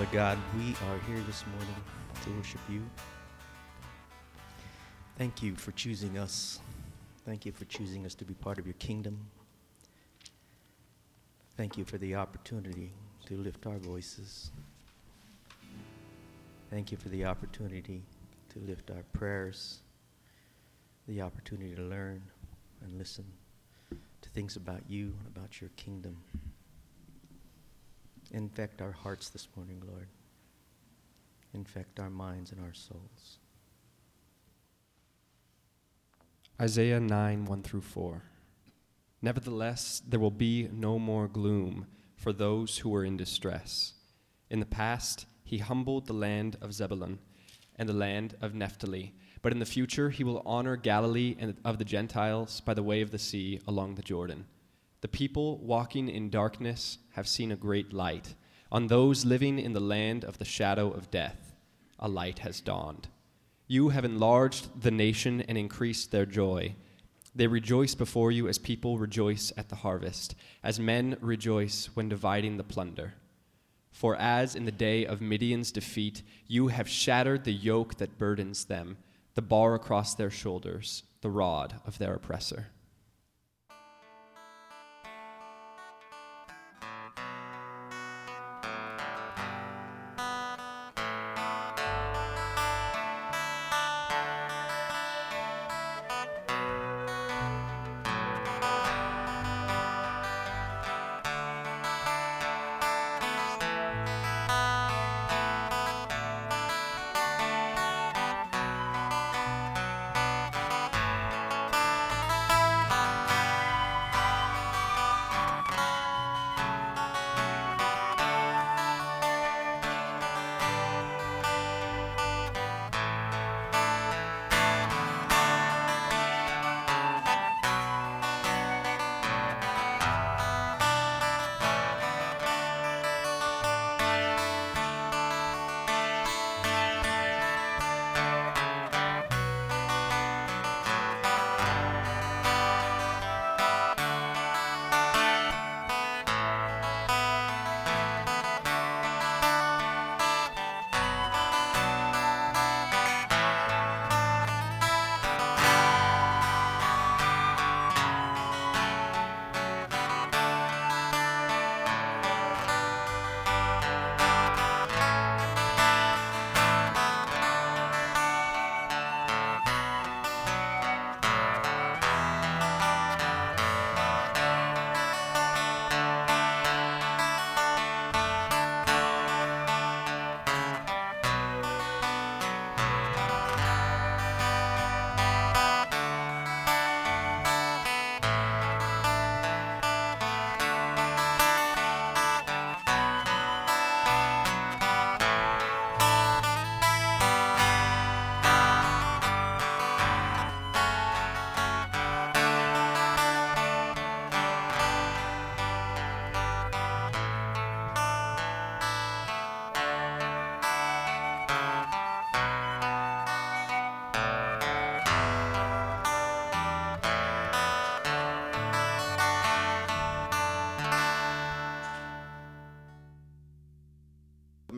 Father God, we are here this morning to worship you. Thank you for choosing us. Thank you for choosing us to be part of your kingdom. Thank you for the opportunity to lift our voices. Thank you for the opportunity to lift our prayers, the opportunity to learn and listen to things about you, and about your kingdom. Infect our hearts this morning, Lord. Infect our minds and our souls. Isaiah 9, 1 through 4. Nevertheless, there will be no more gloom for those who are in distress. In the past, he humbled the land of Zebulun and the land of Naphtali, but in the future, he will honor Galilee and of the Gentiles by the way of the sea along the Jordan. The people walking in darkness have seen a great light. On those living in the land of the shadow of death, a light has dawned. You have enlarged the nation and increased their joy. They rejoice before you as people rejoice at the harvest, as men rejoice when dividing the plunder. For as in the day of Midian's defeat, you have shattered the yoke that burdens them, the bar across their shoulders, the rod of their oppressor.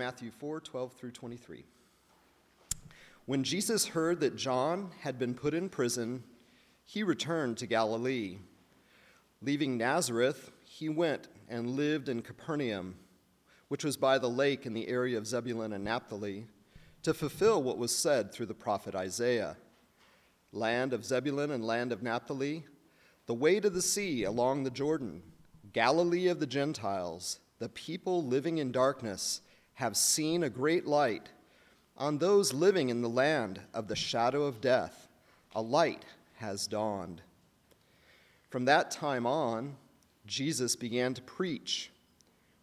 Matthew 4 12 through 23. When Jesus heard that John had been put in prison, he returned to Galilee. Leaving Nazareth, he went and lived in Capernaum, which was by the lake in the area of Zebulun and Naphtali, to fulfill what was said through the prophet Isaiah Land of Zebulun and land of Naphtali, the way to the sea along the Jordan, Galilee of the Gentiles, the people living in darkness have seen a great light. On those living in the land of the shadow of death, a light has dawned. From that time on, Jesus began to preach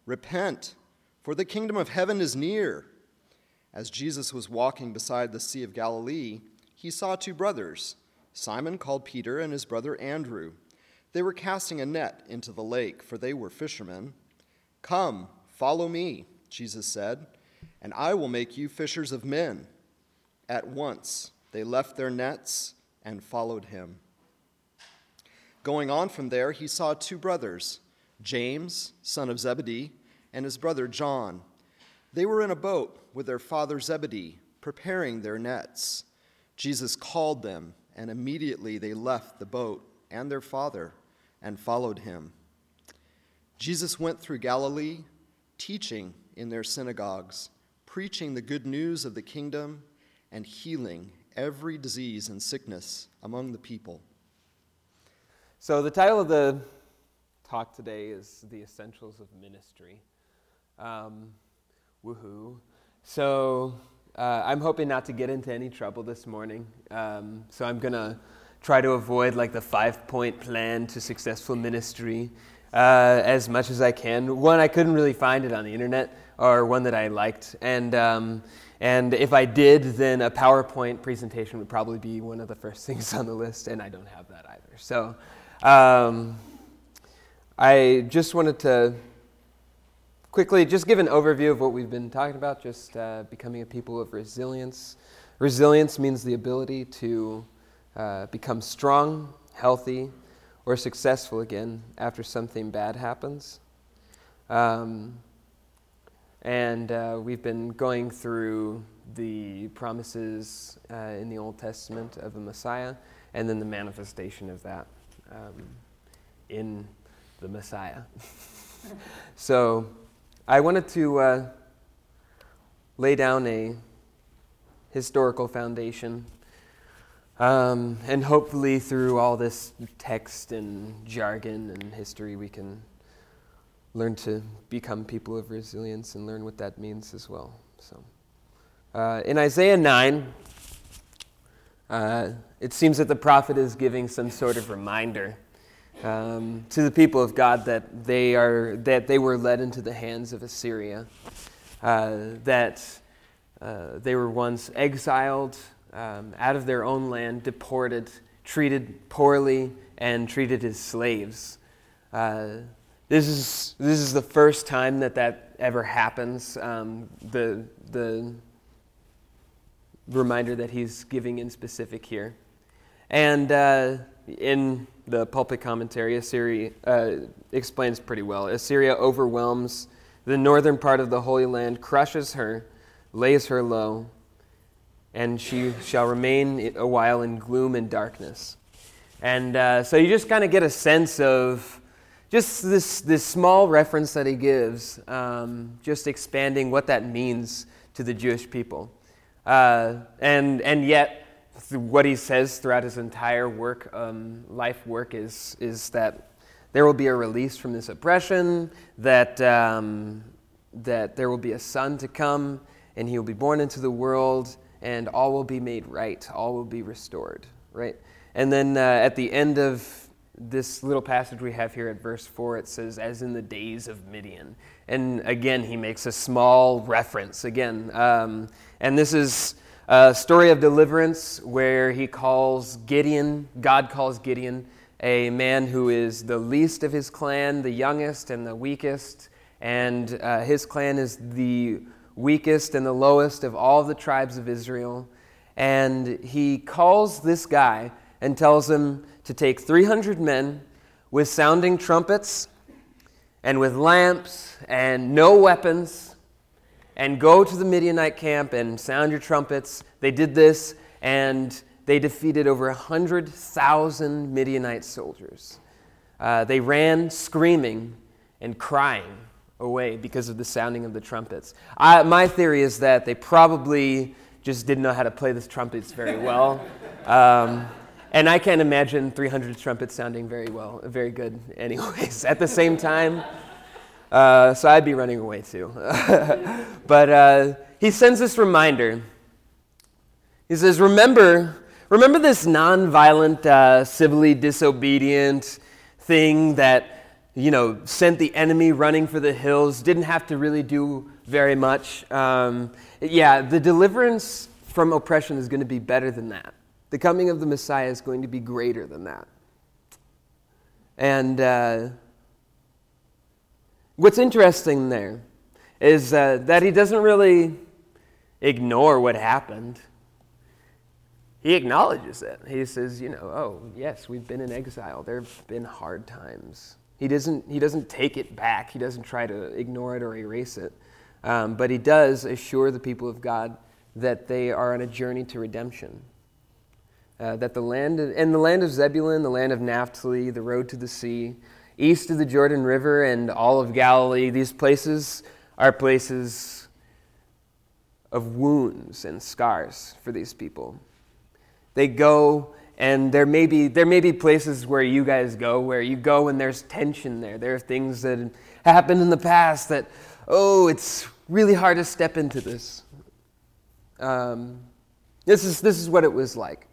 Repent, for the kingdom of heaven is near. As Jesus was walking beside the Sea of Galilee, he saw two brothers, Simon called Peter and his brother Andrew. They were casting a net into the lake, for they were fishermen. Come, follow me Jesus said, and I will make you fishers of men. At once they left their nets and followed him. Going on from there, he saw two brothers, James, son of Zebedee, and his brother John. They were in a boat with their father Zebedee, preparing their nets. Jesus called them, and immediately they left the boat and their father and followed him. Jesus went through Galilee, teaching in their synagogues, preaching the good news of the kingdom, and healing every disease and sickness among the people. So, the title of the talk today is The Essentials of Ministry. Um, Woohoo. So uh, I'm hoping not to get into any trouble this morning. Um, so I'm going to try to avoid like the five point plan to successful ministry uh, as much as I can. One, I couldn't really find it on the internet, or one that I liked. And, um, and if I did, then a PowerPoint presentation would probably be one of the first things on the list, and I don't have that either. So um, I just wanted to quickly just give an overview of what we've been talking about, just uh, becoming a people of resilience. Resilience means the ability to uh, become strong, healthy, or successful again after something bad happens. Um, and uh, we've been going through the promises uh, in the Old Testament of the Messiah and then the manifestation of that um, in the Messiah. so, I wanted to uh, lay down a historical foundation. Um, and hopefully, through all this text and jargon and history, we can learn to become people of resilience and learn what that means as well. So, uh, in Isaiah 9, uh, it seems that the prophet is giving some sort of reminder um, to the people of God that they, are, that they were led into the hands of Assyria, uh, that uh, they were once exiled um, out of their own land, deported, treated poorly, and treated as slaves. This, is, this is the first time that that ever happens. Um, the, the reminder that he's giving in specific here. And uh, in the pulpit commentary, Assyria uh, explains pretty well. Assyria overwhelms the northern part of the Holy Land, crushes her, lays her low, and she shall remain a while in gloom and darkness. And uh, so you just kind of get a sense of just this, this small reference that he gives, um, just expanding what that means to the Jewish people. Uh, and, and yet, what he says throughout his entire work, um, life work, is, is that there will be a release from this oppression, that, um, that there will be a son to come, and he will be born into the world, and all will be made right, all will be restored, right? And then uh, at the end of this little passage we have here at verse 4, it says, as in the days of Midian. And again, he makes a small reference again. Um, and this is a story of deliverance where he calls Gideon, God calls Gideon, a man who is the least of his clan, the youngest and the weakest, and uh, his clan is the weakest and the lowest of all the tribes of Israel. And he calls this guy and tells him to take 300 men with sounding trumpets and with lamps and no weapons and go to the Midianite camp and sound your trumpets. They did this, and they defeated over 100,000 Midianite soldiers. Uh, they ran screaming and crying away because of the sounding of the trumpets. I, my theory is that they probably just didn't know how to play the trumpets very well. Um, and I can't imagine 300 trumpets sounding very well, very good, anyways. At the same time, uh, so I'd be running away too. but uh, he sends this reminder. He says, Remember, remember this nonviolent, uh, civilly disobedient thing that, you know, sent the enemy running for the hills, didn't have to really do very much. Um, yeah, the deliverance from oppression is going to be better than that. The coming of the Messiah is going to be greater than that. And uh, What's interesting there is uh, that he doesn't really ignore what happened. He acknowledges it. He says, you know, oh, yes, we've been in exile. There have been hard times. He doesn't, he doesn't take it back, he doesn't try to ignore it or erase it. Um, but he does assure the people of God that they are on a journey to redemption. Uh, that the land, of, and the land of Zebulun, the land of Naphtali, the road to the sea, east of the Jordan River, and all of Galilee, these places are places of wounds and scars for these people. They go, and there may be, there may be places where you guys go where you go and there's tension there. There are things that happened in the past that, oh, it's really hard to step into this. Um, this, is, this is what it was like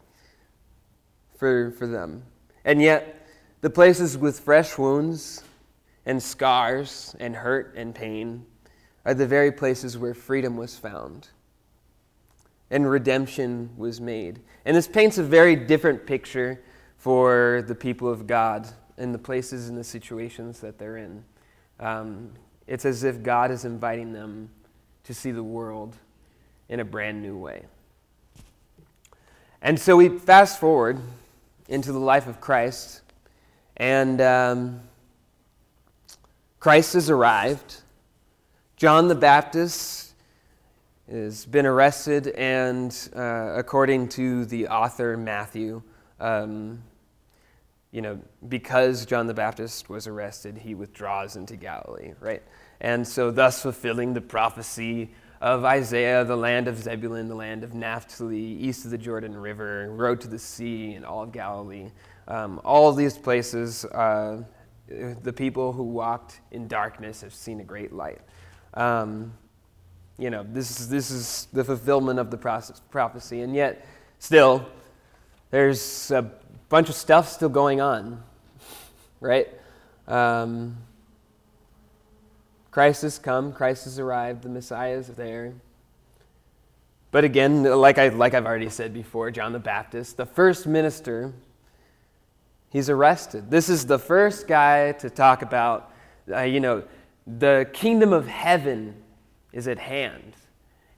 for, for them. And yet, the places with fresh wounds and scars and hurt and pain are the very places where freedom was found and redemption was made. And this paints a very different picture for the people of God and the places and the situations that they're in. Um, it's as if God is inviting them to see the world in a brand new way. And so we fast forward into the life of Christ, and um, Christ has arrived. John the Baptist has been arrested, and uh, according to the author Matthew, um, you know, because John the Baptist was arrested, he withdraws into Galilee, right? And so, thus fulfilling the prophecy of Isaiah, the land of Zebulun, the land of Naphtali, east of the Jordan River, road to the sea, and all of Galilee. Um, all of these places, uh, the people who walked in darkness have seen a great light. Um, you know, this is, this is the fulfillment of the process, prophecy. And yet, still, there's a bunch of stuff still going on, right? Um, Christ has come, Christ has arrived, the Messiah is there. But again, like, I, like I've already said before, John the Baptist, the first minister, he's arrested. This is the first guy to talk about, uh, you know, the kingdom of heaven is at hand.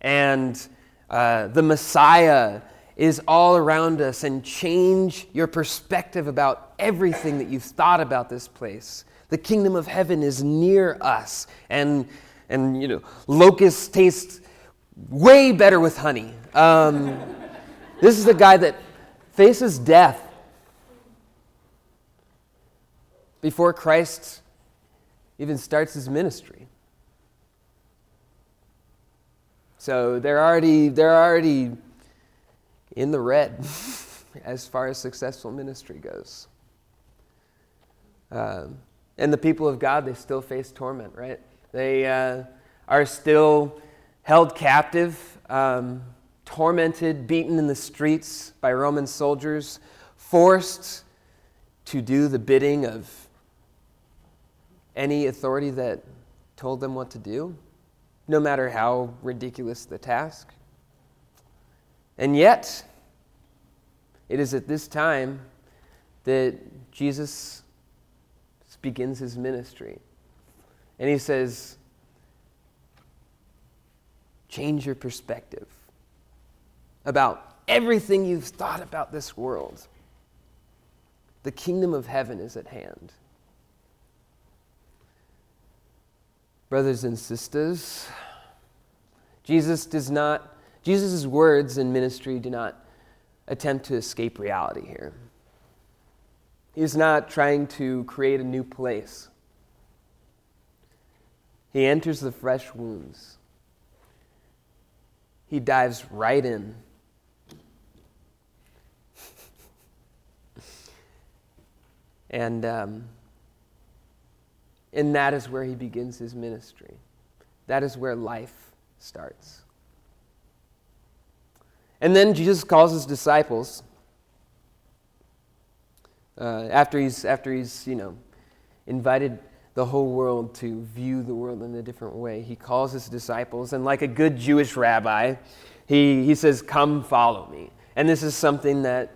And uh, the Messiah is all around us and change your perspective about everything that you've thought about this place. The kingdom of heaven is near us. And, and you know, locusts taste way better with honey. Um, this is the guy that faces death before Christ even starts his ministry. So they're already, they're already in the red as far as successful ministry goes. Um, and the people of God, they still face torment, right? They uh, are still held captive, um, tormented, beaten in the streets by Roman soldiers, forced to do the bidding of any authority that told them what to do no matter how ridiculous the task. And yet, it is at this time that Jesus begins his ministry. And he says, Change your perspective about everything you've thought about this world. The kingdom of heaven is at hand. Brothers and sisters, Jesus does not, Jesus' words in ministry do not attempt to escape reality here. He's not trying to create a new place. He enters the fresh wounds. He dives right in. and um, and that is where he begins his ministry. That is where life starts. And then Jesus calls his disciples. Uh, after he's after he's you know invited the whole world to view the world in a different way, he calls his disciples, and like a good Jewish rabbi, he he says, "Come, follow me." And this is something that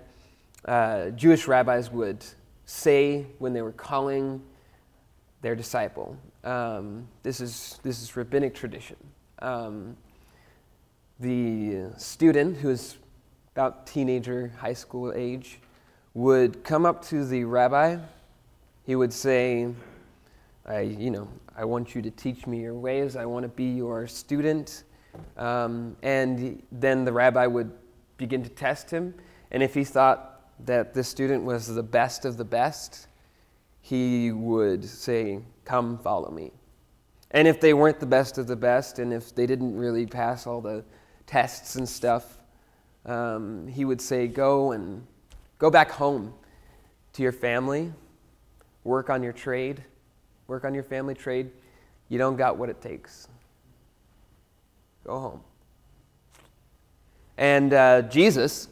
uh, Jewish rabbis would say when they were calling their disciple. Um, this, is, this is rabbinic tradition. Um, the student, who is about teenager, high school age, would come up to the rabbi. He would say, I, you know, I want you to teach me your ways. I want to be your student. Um, and then the rabbi would begin to test him. And if he thought that the student was the best of the best, he would say, Come, follow me. And if they weren't the best of the best, and if they didn't really pass all the tests and stuff, um, he would say, Go and go back home to your family, work on your trade, work on your family trade. You don't got what it takes. Go home. And uh, Jesus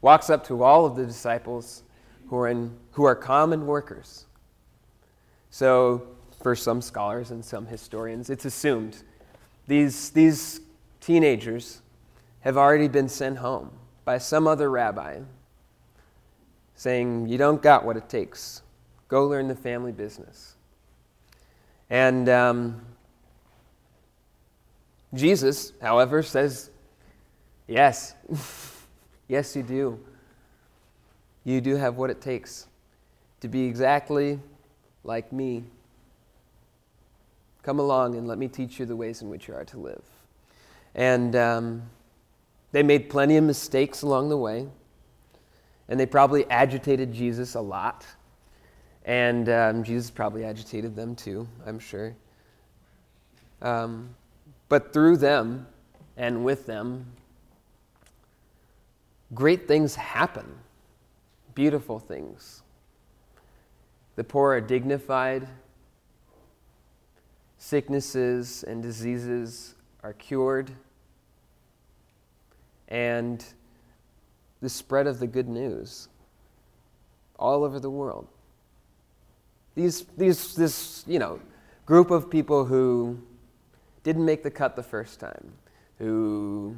walks up to all of the disciples who are, in, who are common workers. So, for some scholars and some historians, it's assumed these, these teenagers have already been sent home by some other rabbi saying, You don't got what it takes. Go learn the family business. And um, Jesus, however, says, Yes, yes, you do. You do have what it takes to be exactly like me. Come along and let me teach you the ways in which you are to live. And um, they made plenty of mistakes along the way, and they probably agitated Jesus a lot. And um, Jesus probably agitated them too, I'm sure. Um, but through them and with them, great things happen, beautiful things. The poor are dignified, sicknesses and diseases are cured, and the spread of the good news all over the world. These, these, this, you know, group of people who didn't make the cut the first time, who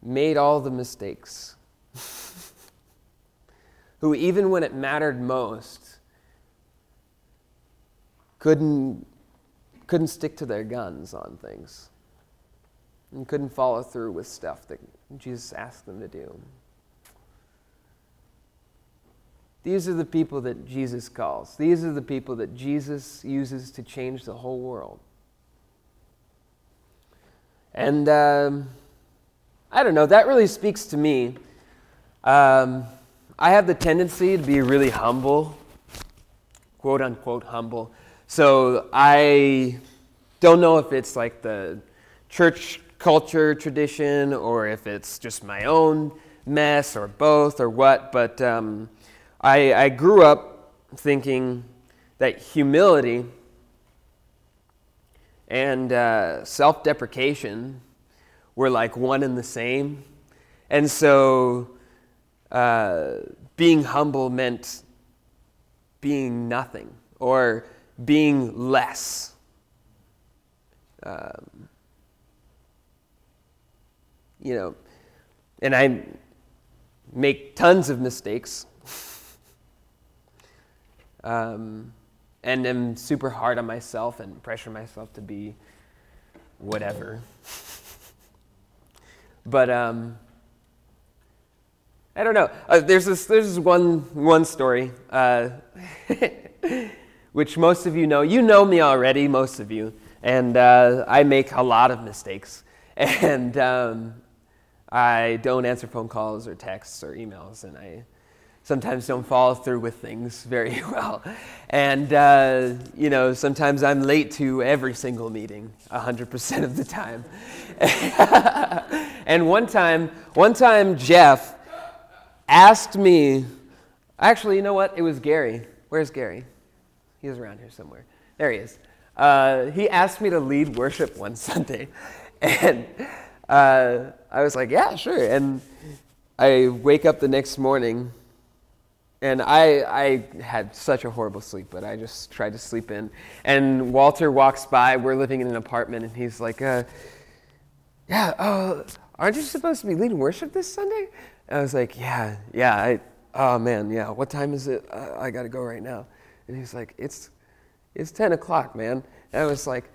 made all the mistakes, who, even when it mattered most, couldn't, couldn't stick to their guns on things and couldn't follow through with stuff that Jesus asked them to do. These are the people that Jesus calls. These are the people that Jesus uses to change the whole world. And um, I don't know, that really speaks to me. Um, I have the tendency to be really humble, quote unquote humble. So I don't know if it's like the church culture tradition or if it's just my own mess or both or what, but. Um, I, I grew up thinking that humility and uh, self deprecation were like one and the same. And so uh, being humble meant being nothing or being less. Um, you know, and I make tons of mistakes um, and am super hard on myself and pressure myself to be whatever. but um, I don't know. Uh, there's this there's this one one story, uh, which most of you know. You know me already, most of you, and uh, I make a lot of mistakes, and um, I don't answer phone calls or texts or emails, and I sometimes don't follow through with things very well. And, uh, you know, sometimes I'm late to every single meeting, 100% of the time. and one time, one time, Jeff asked me, actually, you know what? It was Gary. Where's Gary? He was around here somewhere. There he is. Uh, he asked me to lead worship one Sunday. And uh, I was like, yeah, sure. And I wake up the next morning and I, I had such a horrible sleep, but I just tried to sleep in. And Walter walks by. We're living in an apartment, and he's like, uh, "Yeah, uh, aren't you supposed to be leading worship this Sunday?" And I was like, "Yeah, yeah. I, oh man, yeah. What time is it? Uh, I got to go right now." And he's like, "It's, it's ten o'clock, man." And I was like,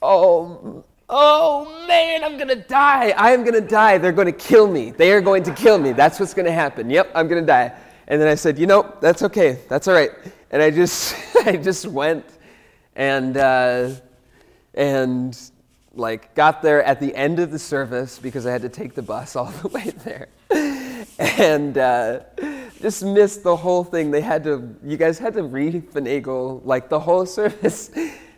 "Oh, oh man, I'm gonna die. I am gonna die. They're gonna kill me. They are going to kill me. That's what's gonna happen. Yep, I'm gonna die." and then I said, you know, that's okay, that's all right. And I just, I just went and, uh, and like got there at the end of the service because I had to take the bus all the way there. and uh, just missed the whole thing. They had to, you guys had to refinagle like the whole service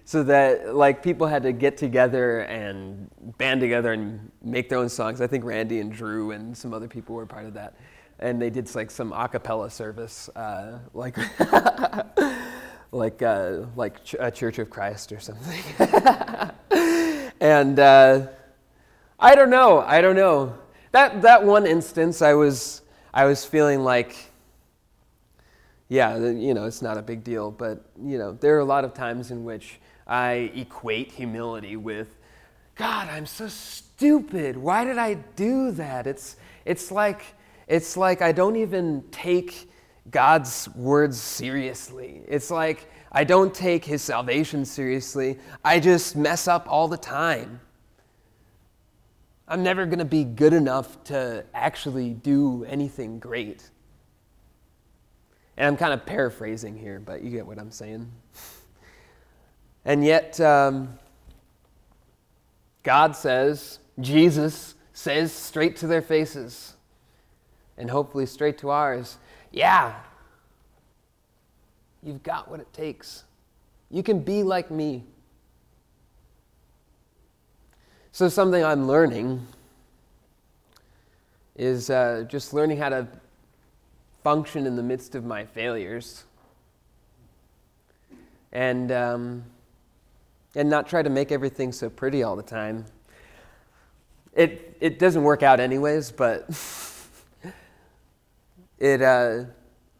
so that like people had to get together and band together and make their own songs. I think Randy and Drew and some other people were part of that. And they did like some a cappella service, uh, like like uh, like Ch- a Church of Christ or something. and uh, I don't know, I don't know. That that one instance, I was I was feeling like yeah, you know, it's not a big deal, but you know, there are a lot of times in which I equate humility with, God, I'm so stupid. Why did I do that? It's it's like it's like I don't even take God's words seriously. It's like I don't take his salvation seriously. I just mess up all the time. I'm never going to be good enough to actually do anything great. And I'm kind of paraphrasing here, but you get what I'm saying. And yet, um, God says, Jesus says straight to their faces, and hopefully straight to ours, yeah, you've got what it takes. You can be like me. So, something I'm learning is uh, just learning how to function in the midst of my failures and, um, and not try to make everything so pretty all the time. It, it doesn't work out, anyways, but it, uh,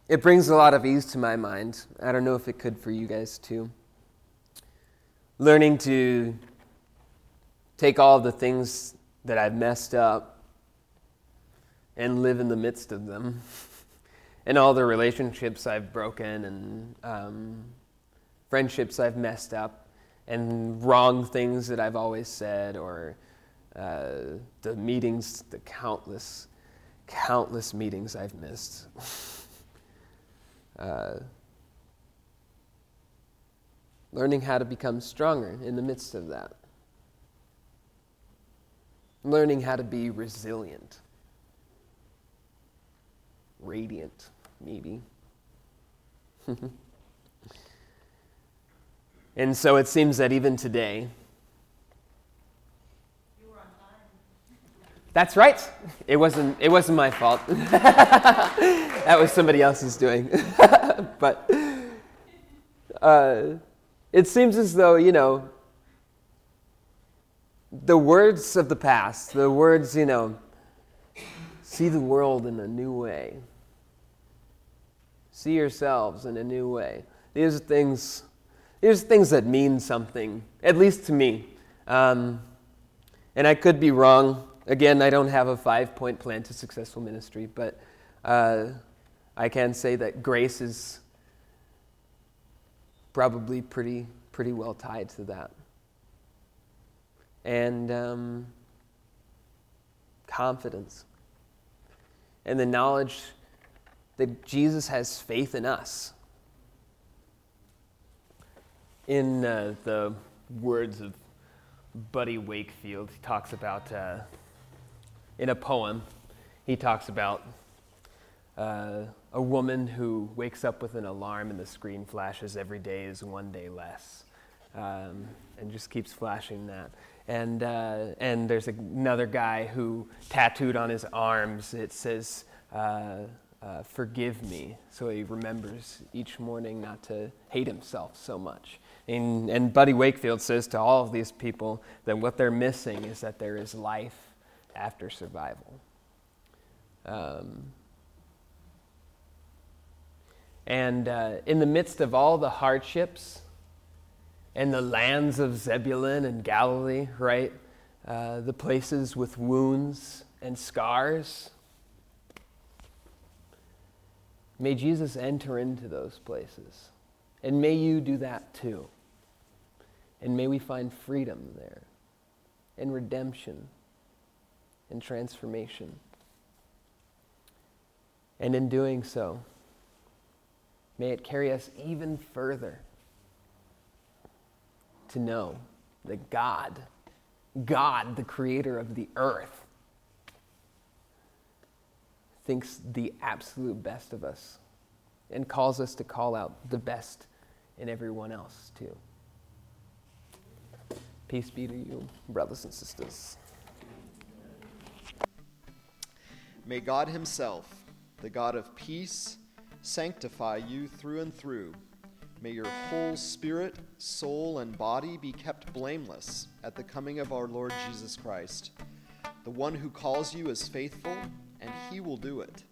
it brings a lot of ease to my mind. I don't know if it could for you guys too. Learning to take all the things that I've messed up and live in the midst of them. and all the relationships I've broken and um, friendships I've messed up and wrong things that I've always said or uh, the meetings, the countless, countless meetings I've missed. uh, learning how to become stronger in the midst of that. Learning how to be resilient radiant, maybe. and so it seems that even today, That's right. It wasn't, it wasn't my fault. that was somebody else's doing. but uh, it seems as though, you know, the words of the past, the words, you know, see the world in a new way, see yourselves in a new way. These are things, these are things that mean something, at least to me. Um, and I could be wrong. Again, I don't have a five point plan to successful ministry, but uh, I can say that grace is probably pretty, pretty well tied to that. And um, confidence. And the knowledge that Jesus has faith in us. In uh, the words of Buddy Wakefield, he talks about, uh, in a poem, he talks about uh, a woman who wakes up with an alarm and the screen flashes every day is one day less, um, and just keeps flashing that. And, uh, and there's another guy who tattooed on his arms, it says, uh, uh, forgive me, so he remembers each morning not to hate himself so much. And, and Buddy Wakefield says to all of these people that what they're missing is that there is life after survival. Um, and uh, in the midst of all the hardships and the lands of Zebulun and Galilee, right? Uh, the places with wounds and scars, May Jesus enter into those places. And may you do that too. And may we find freedom there, and redemption, and transformation. And in doing so, May it carry us even further to know that God, God, the creator of the earth, thinks the absolute best of us and calls us to call out the best in everyone else, too. Peace be to you, brothers and sisters. May God Himself, the God of peace, sanctify you through and through. May your whole spirit, soul, and body be kept blameless at the coming of our Lord Jesus Christ. The one who calls you is faithful, and He will do it.